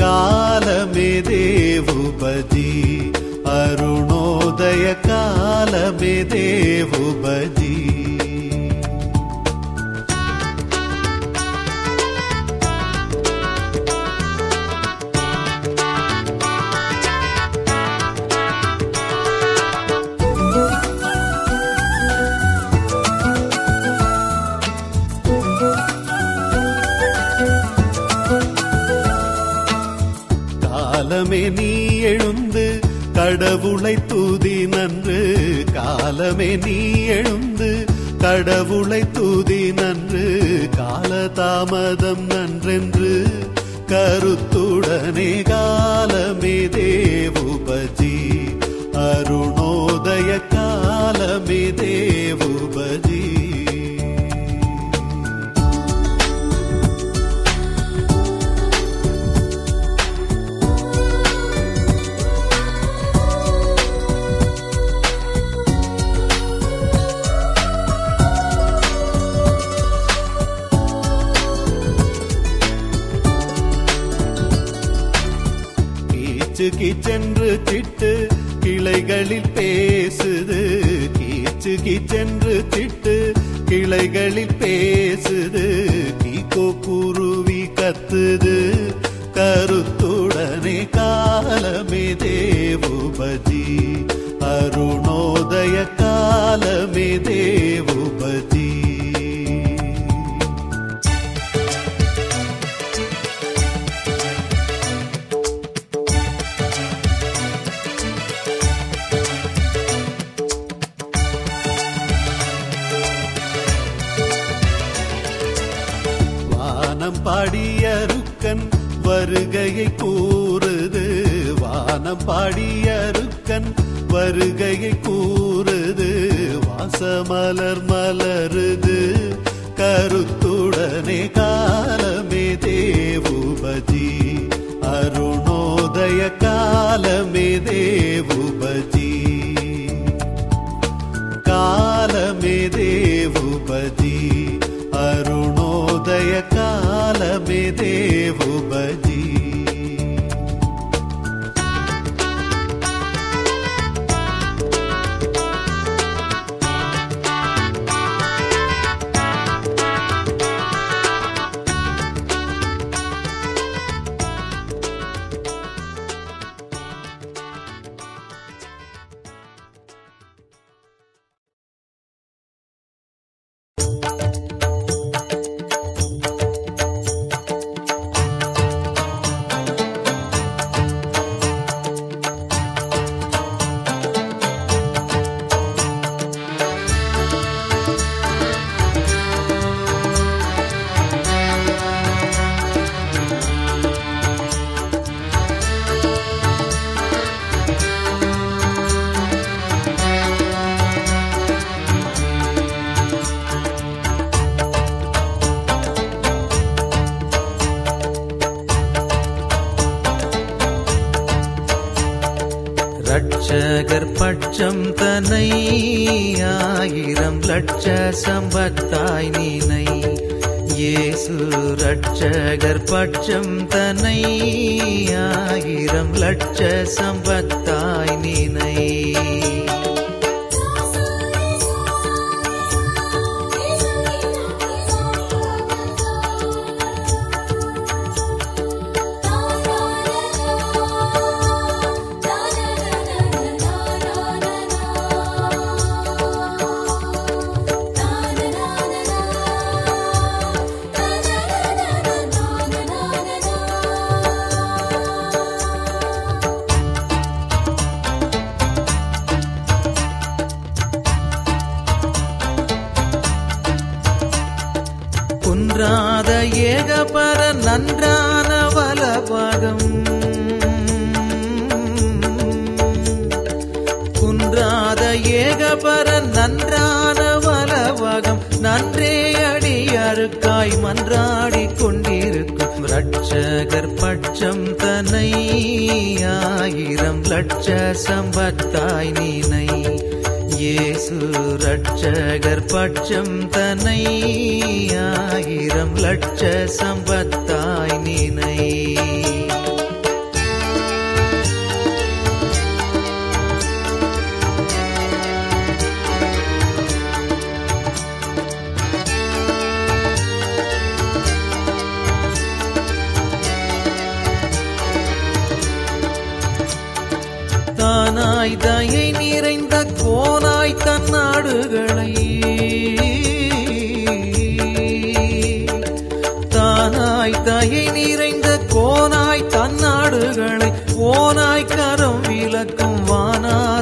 काल मे देव बजी अरुणोदय काल मे देव बजी கடவுளை தூதி நன்று காலமே நீ எழுந்து. கடவுளை தூதி நன்று கால தாமதம் நன்றென்று. கருத்துடனே காலமே தேவுபஜி அருணோதய காலமே தேவுபஜி கிச்சென்று திட்டு கிளைகளில் பேசுது. கீச்சு கிச்சென்று திட்டு கிளைகளில் பேசுது. கீக்கோ குருவி கத்துது. கருத்துடனே காலமே தேவுபதி. அருணோதய காலமே தேவுபதி. படியருக்கன் வருகையை கூறுது வாசமலர் மலருது. கருத்துடனே காலமே தேவுபதி அருணோதய காலமே தேவுபதி. காலமே தேவுபதி அருணோதய காலமே தேவுபதி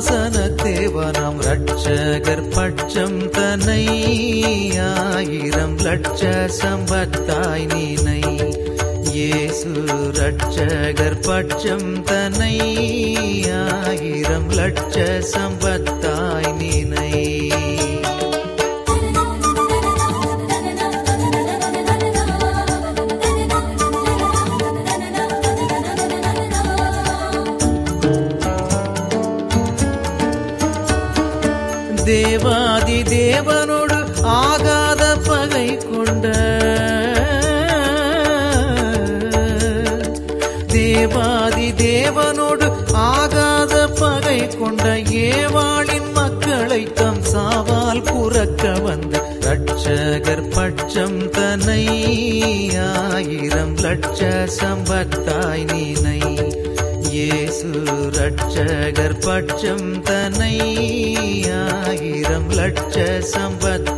வாசன தேவனம் ரட்சகர் பட்சம் தனை ஆயிரம் லட்ச சம்பத்தாய் நீனை. இயேசு ரட்சகர் பட்சம் தனை ஆயிரம் லட்ச சம்பத்தாய் ரட்சகர் பட்சம் தனை ஆயிரம் லட்ச சம்பத்தாய் நீனை. இயேசு ரட்சகர் பட்சம் தனை ஆயிரம் லட்ச சம்பத்தாய்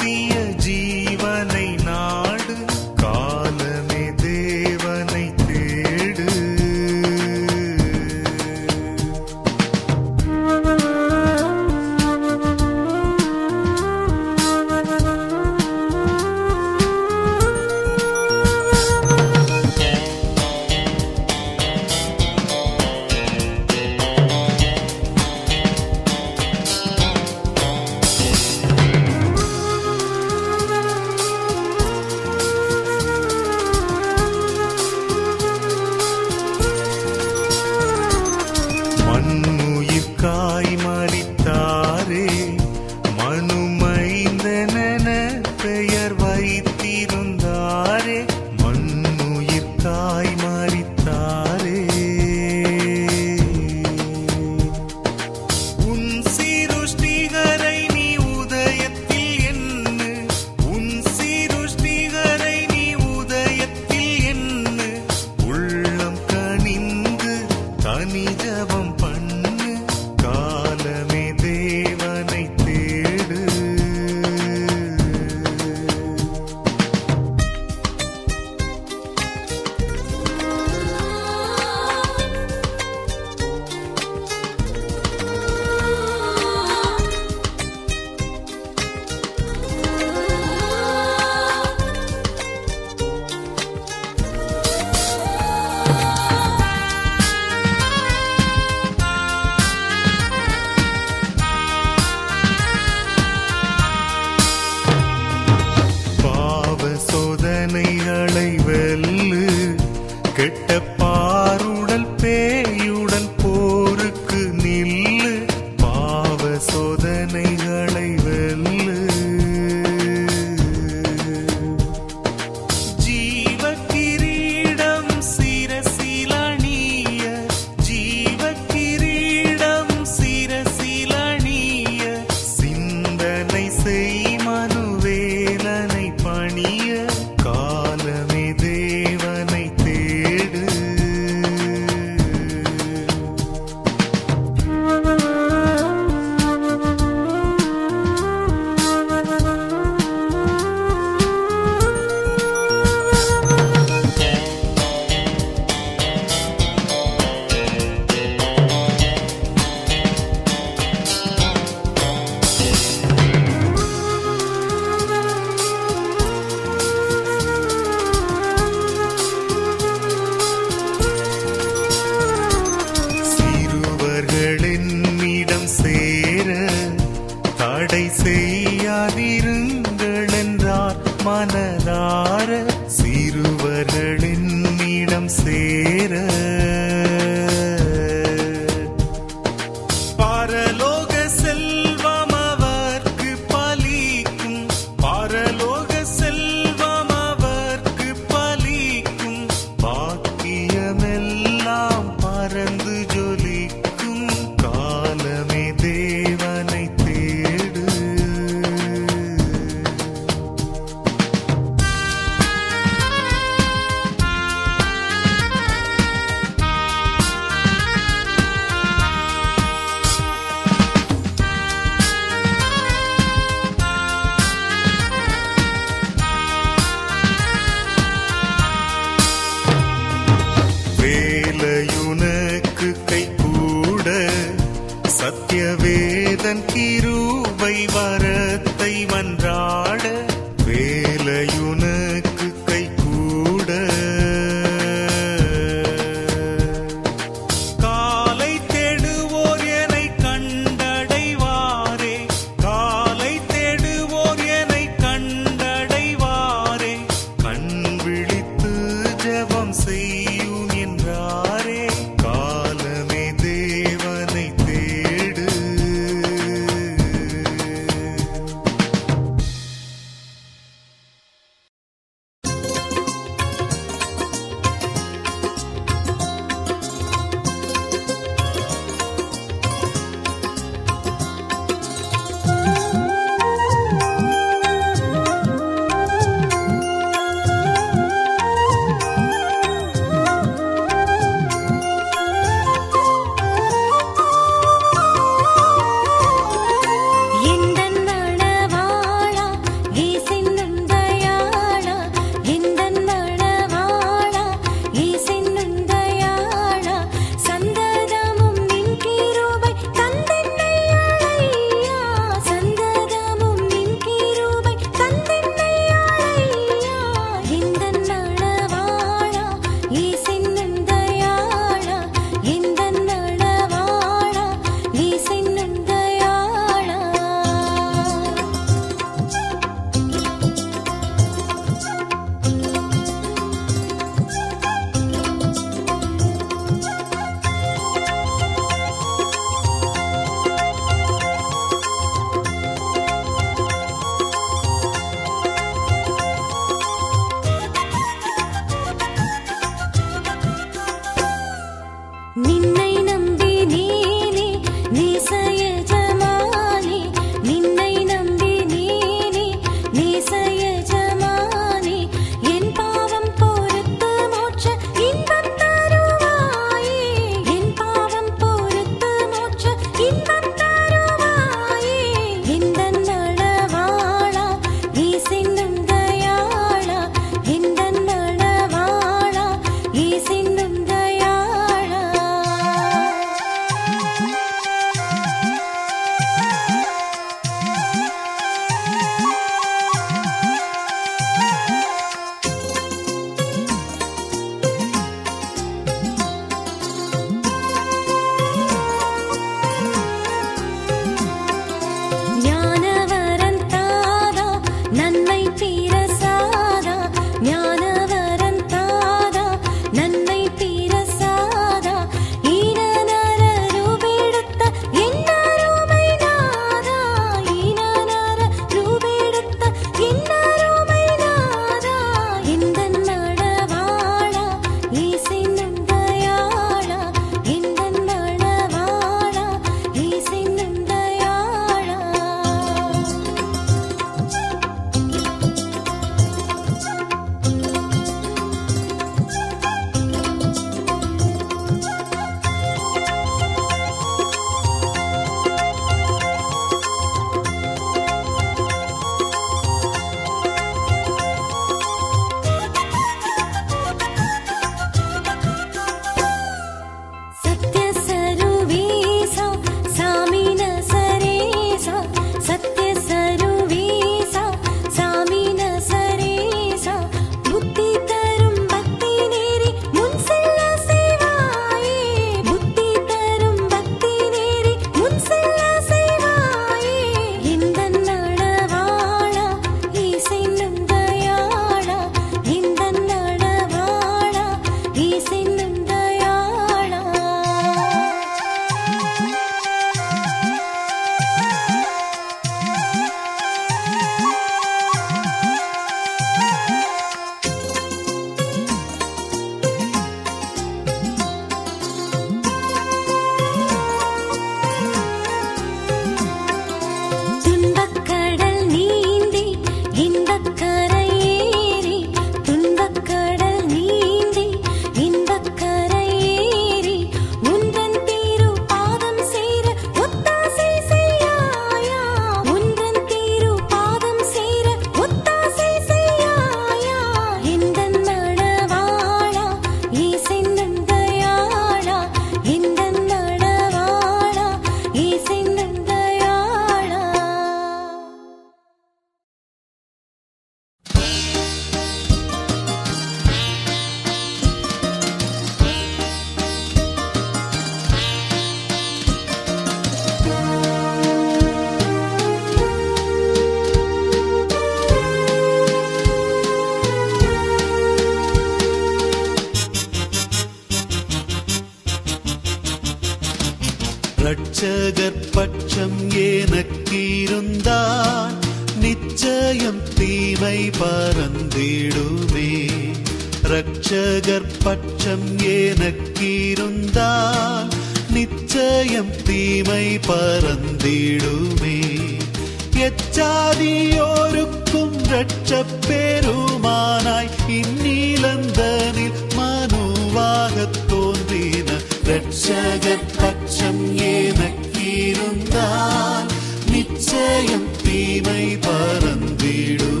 தீமை பரந்திடும்.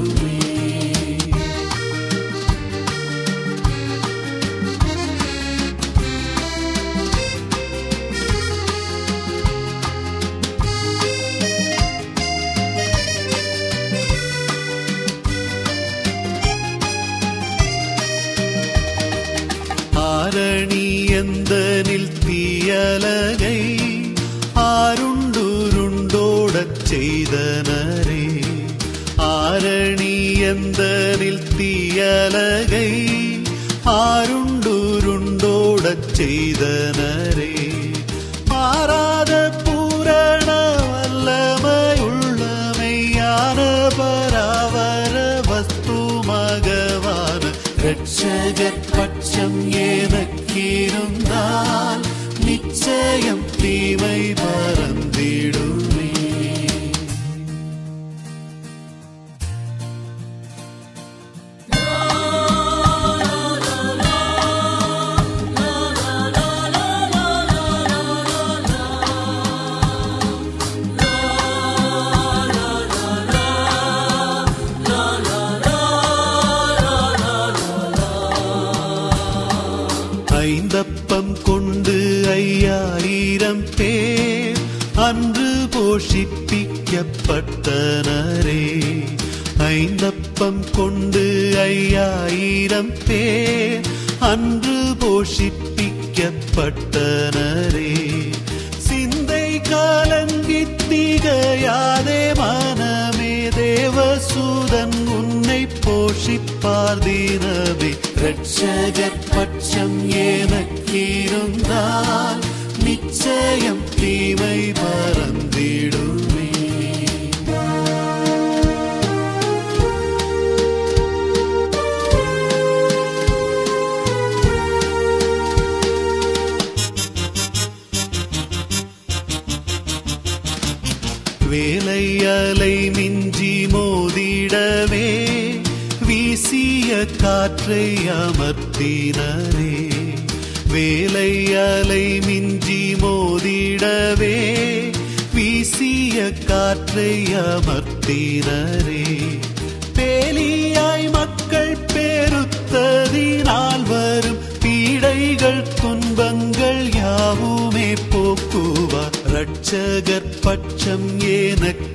இரட்சகற்பட்சம் எனக்கிருந்தால்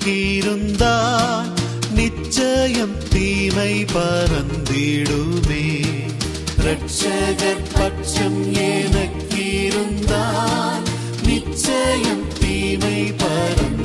நிச்சயம் தீமை பறந்திடுமே இரட்சகற்பட்சம் எனக்கிருந்தால் நிச்சயம் தீமை பறந்து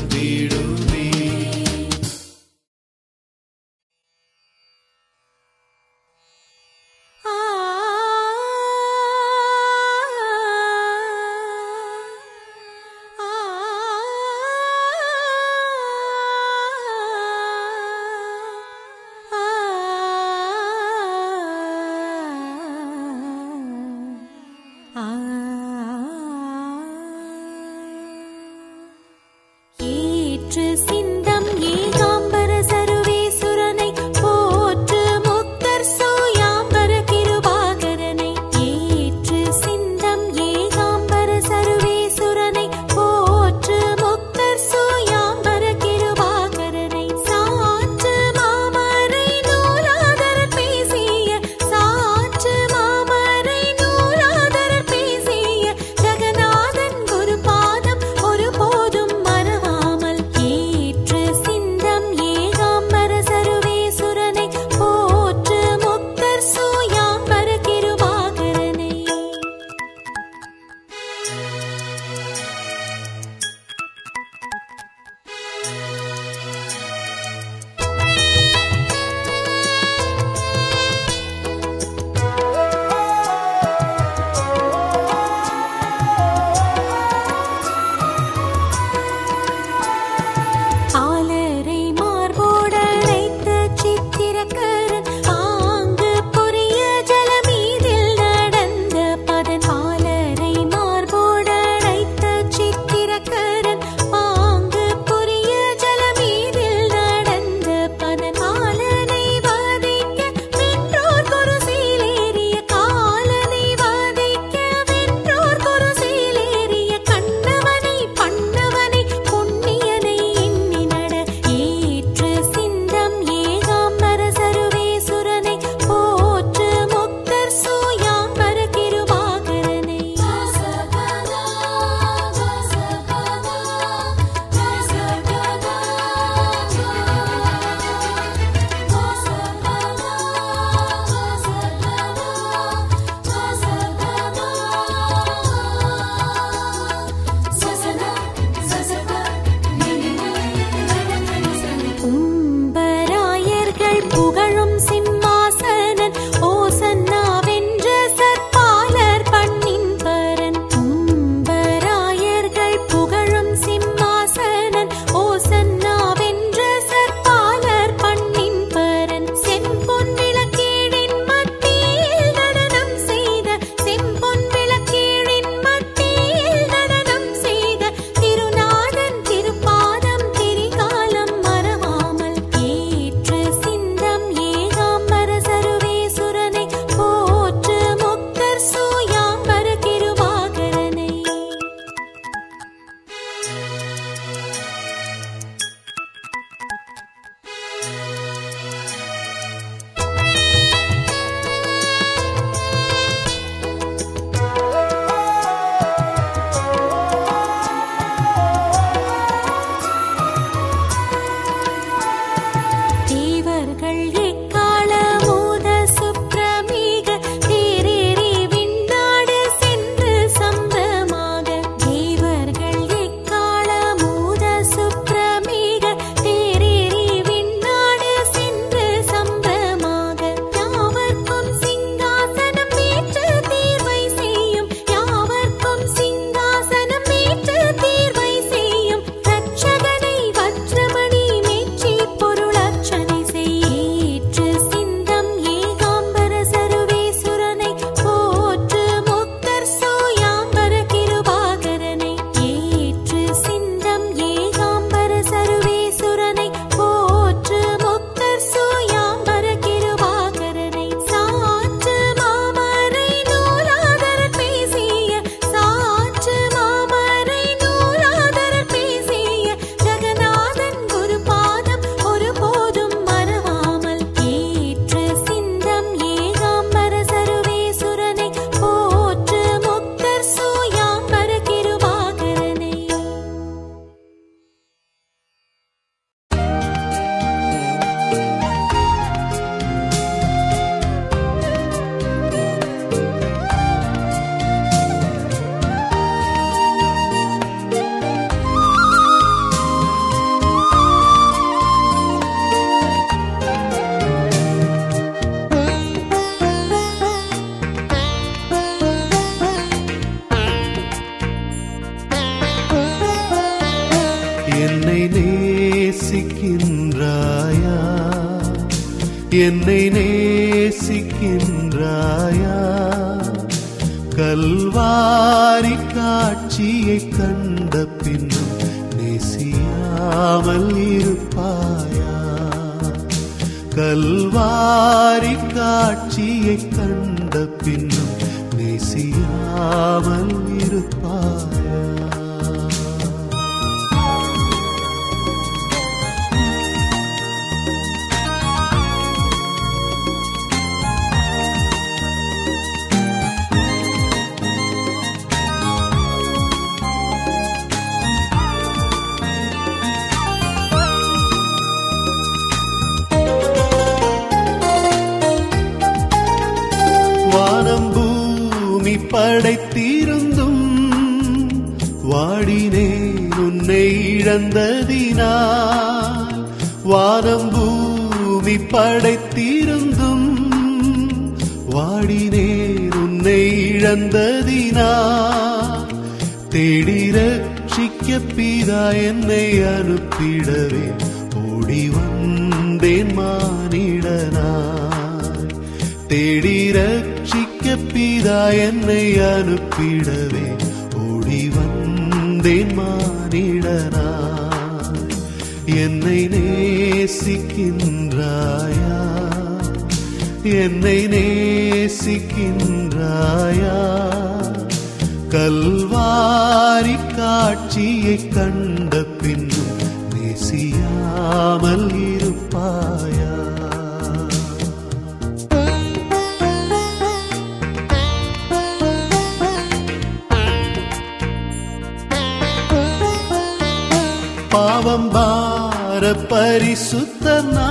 பாவம் பார பரிசுத்தனா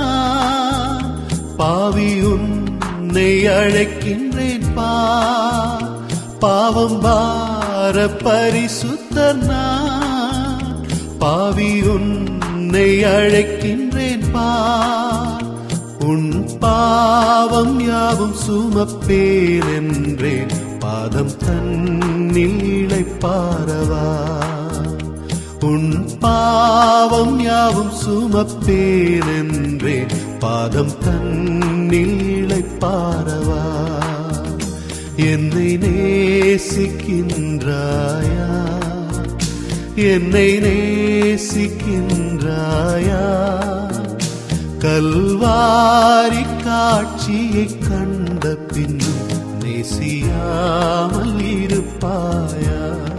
பாவி உன்னை அழைக்கின்றேன் பா. பாவம் பார பரிசுத்தனா பாவி உன்னை அழைக்கின்றேன் பா. உன் பாவம் யாவும் சுமப்பேன் என்றேன். பாதம் தன்னில் இளைப்பாரவா. உன் பாவம் யாவும் சுமப்பேனென்றே பாதம் தன்னிலை பாரவா என்னை நேசிக்கின்றாயா? என்னை நேசிக்கின்றாயா? கல்வாரி காட்சியை கண்ட பின்னும் நேசியாமல் இருப்பாயா?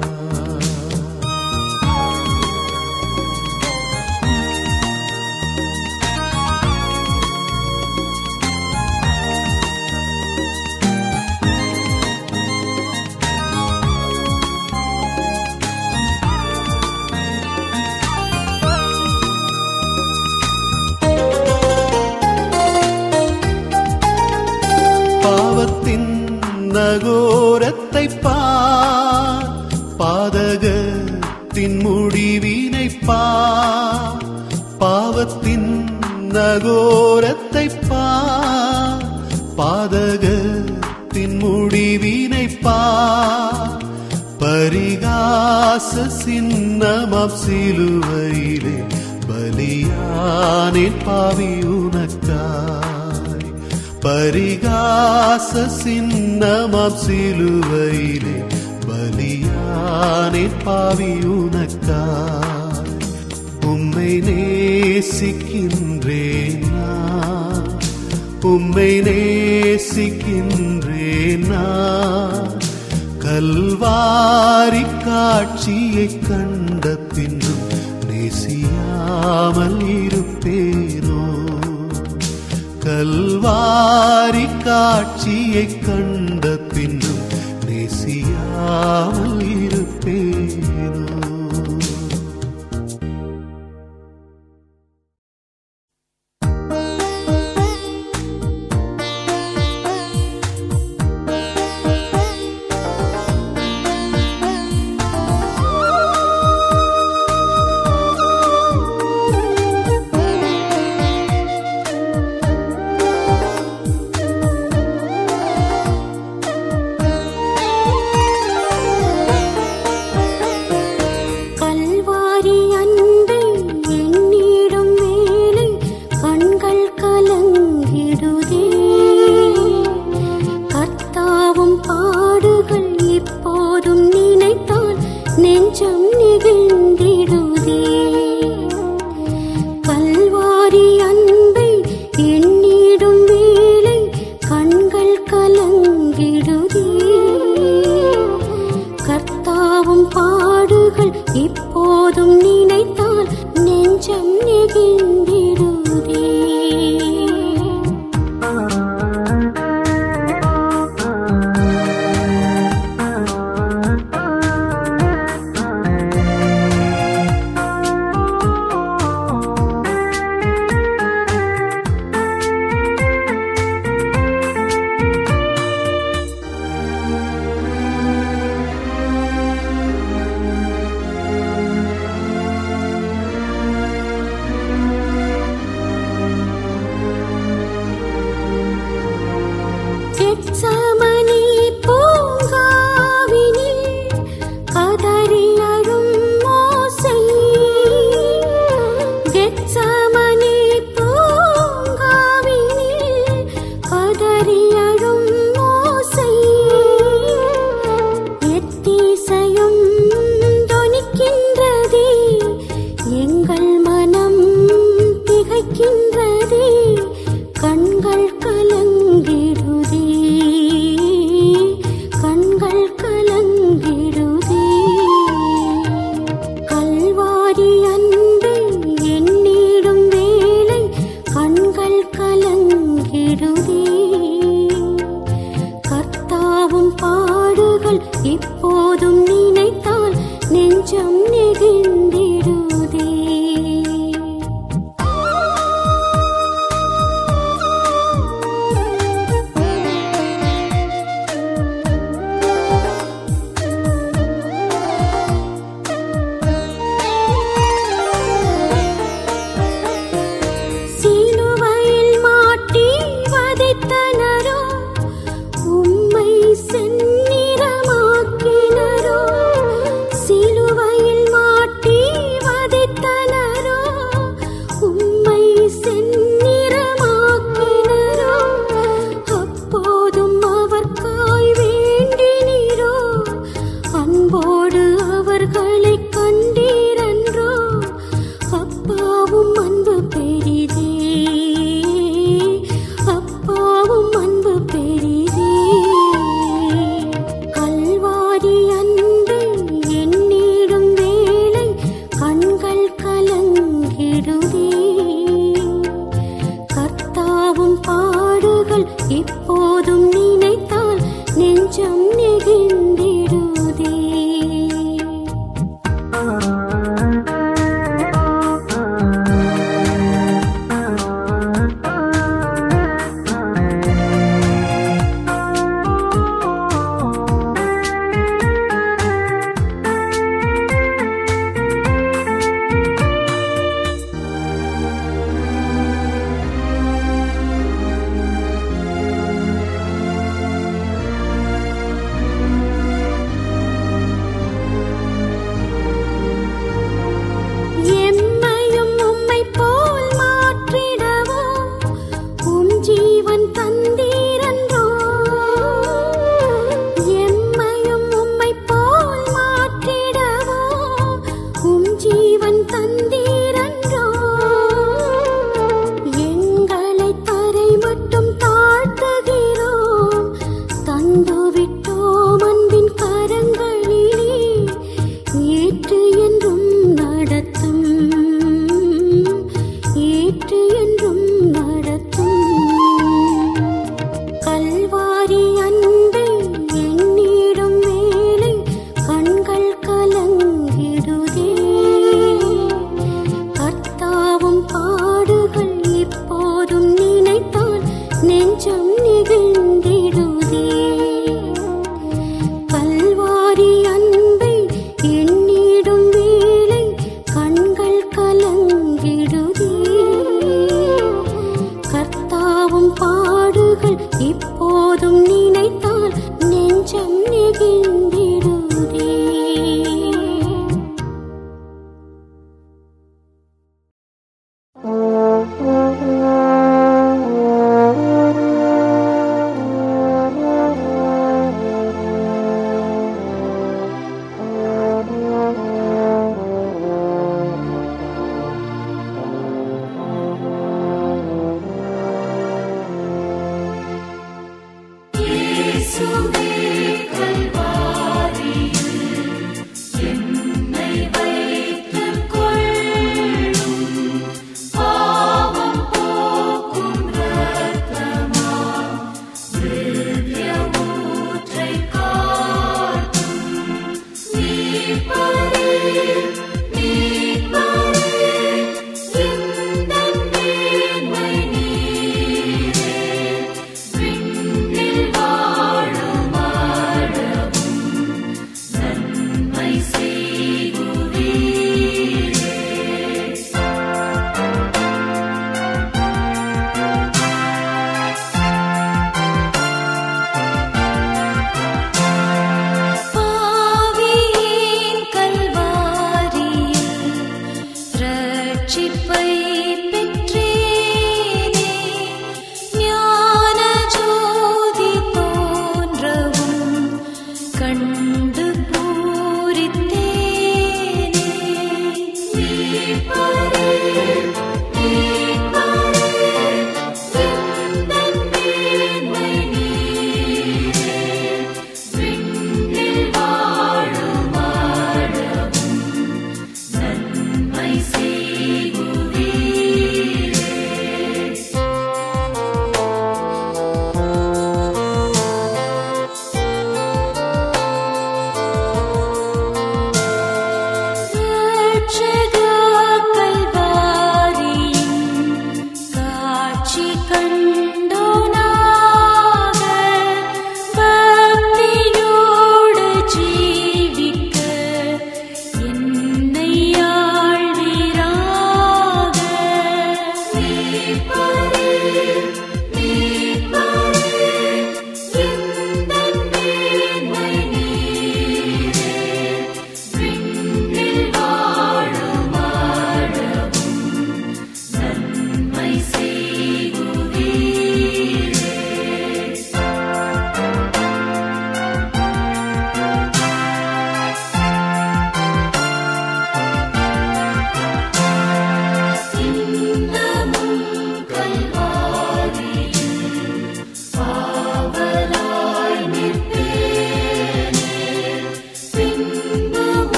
அகோரத்தை பார். பாதகத்தின் முடிவினை பார். பாவத்தின் அகோரத்தை பார். பாதகத்தின் முடிவினை பார். பரிகாச சின்னமாம் சிலுவையிலே பலியானேன் பாவியூர் பரிகாச சின்னமாம் சிலுவையிலே பலியானே பாவி உனக்கா உம்மை நேசிக்கின்றேன் உம்மை நேசிக்கின்றேனா கல்வாரி காட்சியை கண்ட பின்னும் நேசியாமல் இருப்ப கல்வாரி காட்சியை கண்ட பின்னும் நேசியாமல் இருப்பேனோ?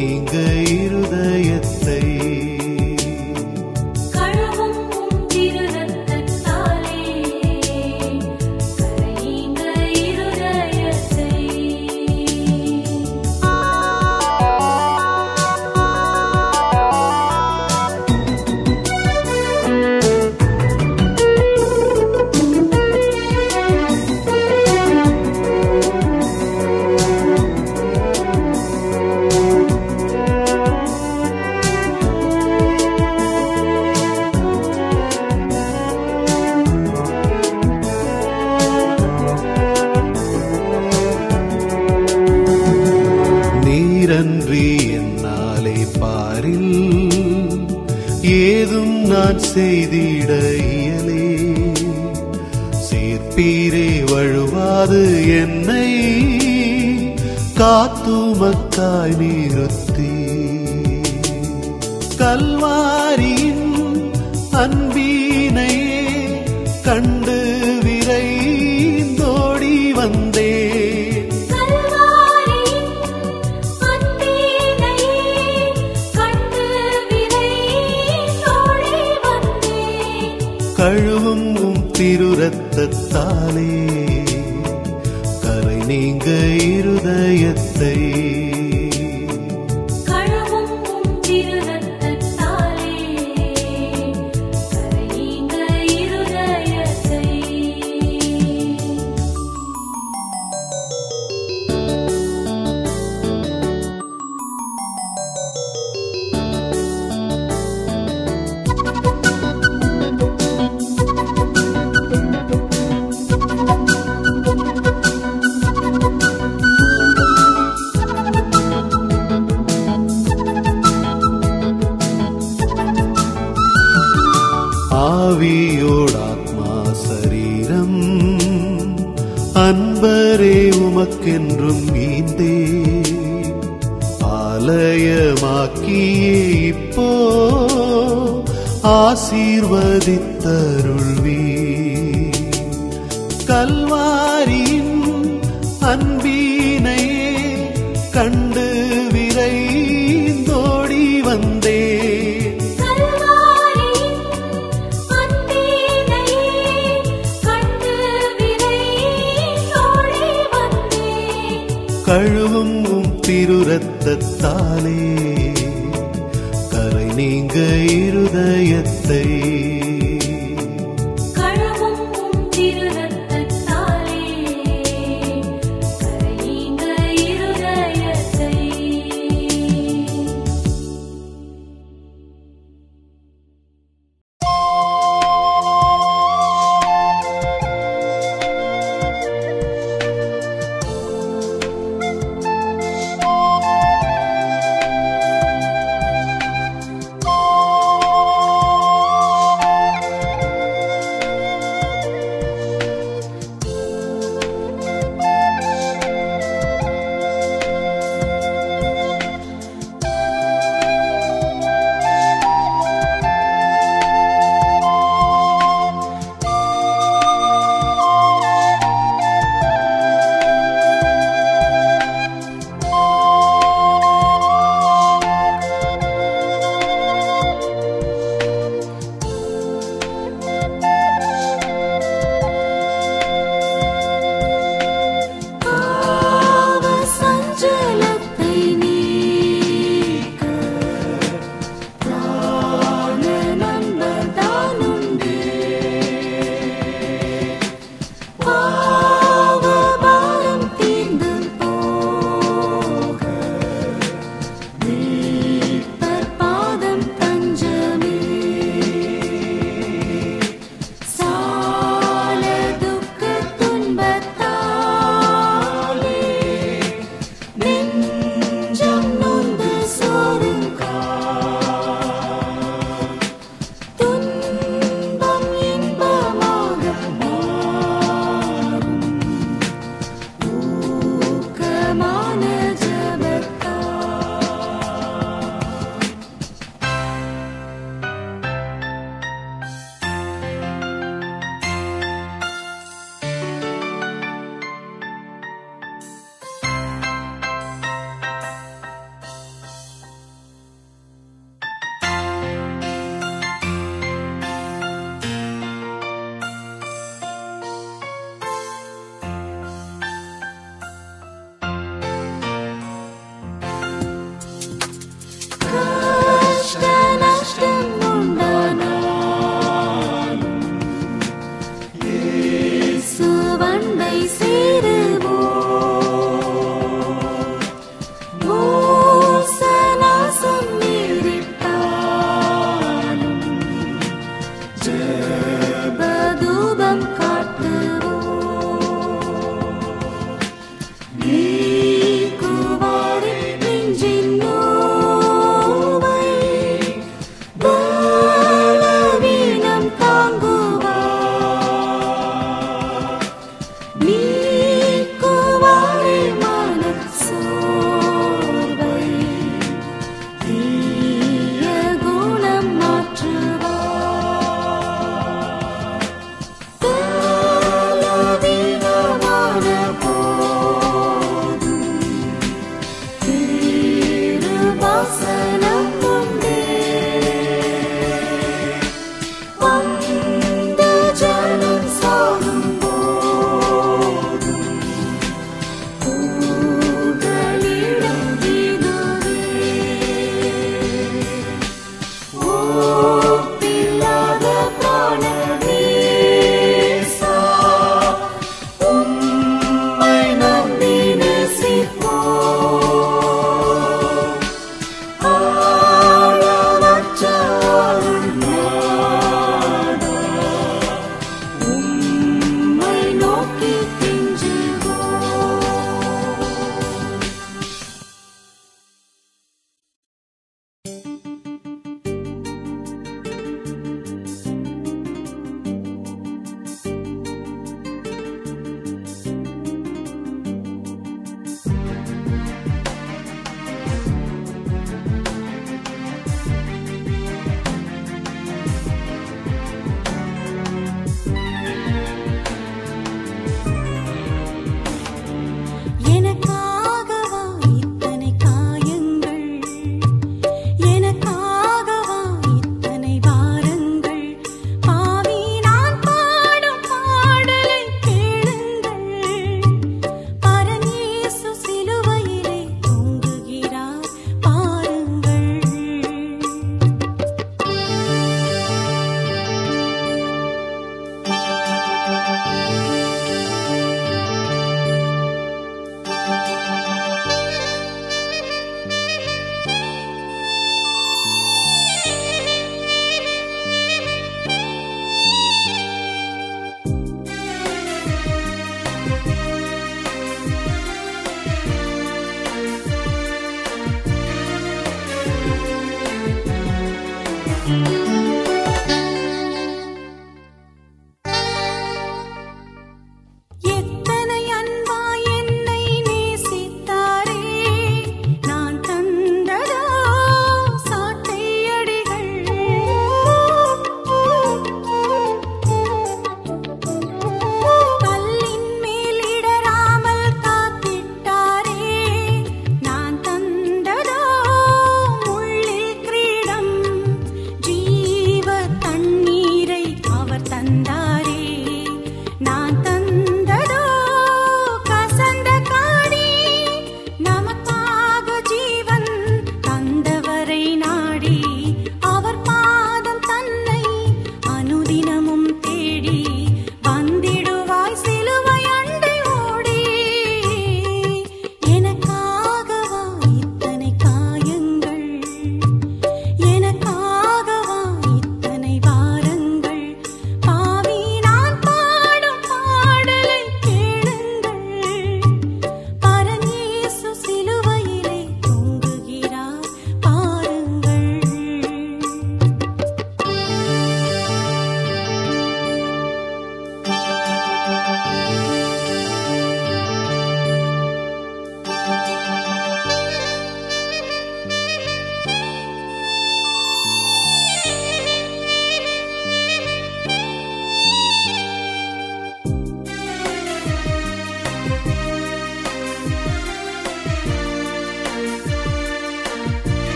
நீங்க இருதய இரத்தத்தாலே கரை நீங்க இருதயத்தை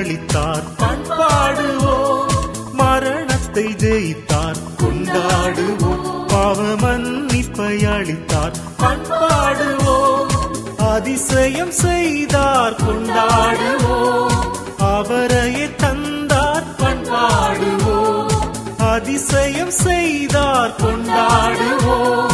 மரளித்தார் பாடுவோம் மரணத்தை ஜெயித்தார். கொண்டாடுவோம். பாவ மன்னிப்பை அளித்தார் பண்பாடுவோம் அதிசயம் செய்தார். கொண்டாடுவோம். அவரையே தந்தார். பண்பாடுவோம் அதிசயம் செய்தார். கொண்டாடுவோம்.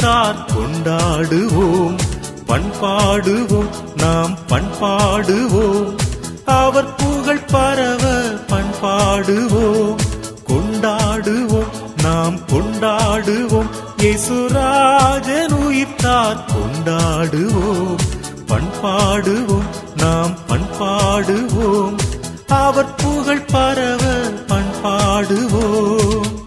பத்தார் கொண்டாடுவோம். பண்பாடுவோம் நாம் பண்பாடுவோம் அவர் புகழ் பரவ பண்பாடுவோம் கொண்டாடுவோம் நாம் கொண்டாடுவோம். இயேசுராஜன் உயிர்த்தார் கொண்டாடுவோம். பண்பாடுவோம் நாம் பண்பாடுவோம் அவர் புகழ் பரவ பண்பாடுவோம்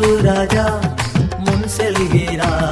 ராஜா முன் செல்கிறார்.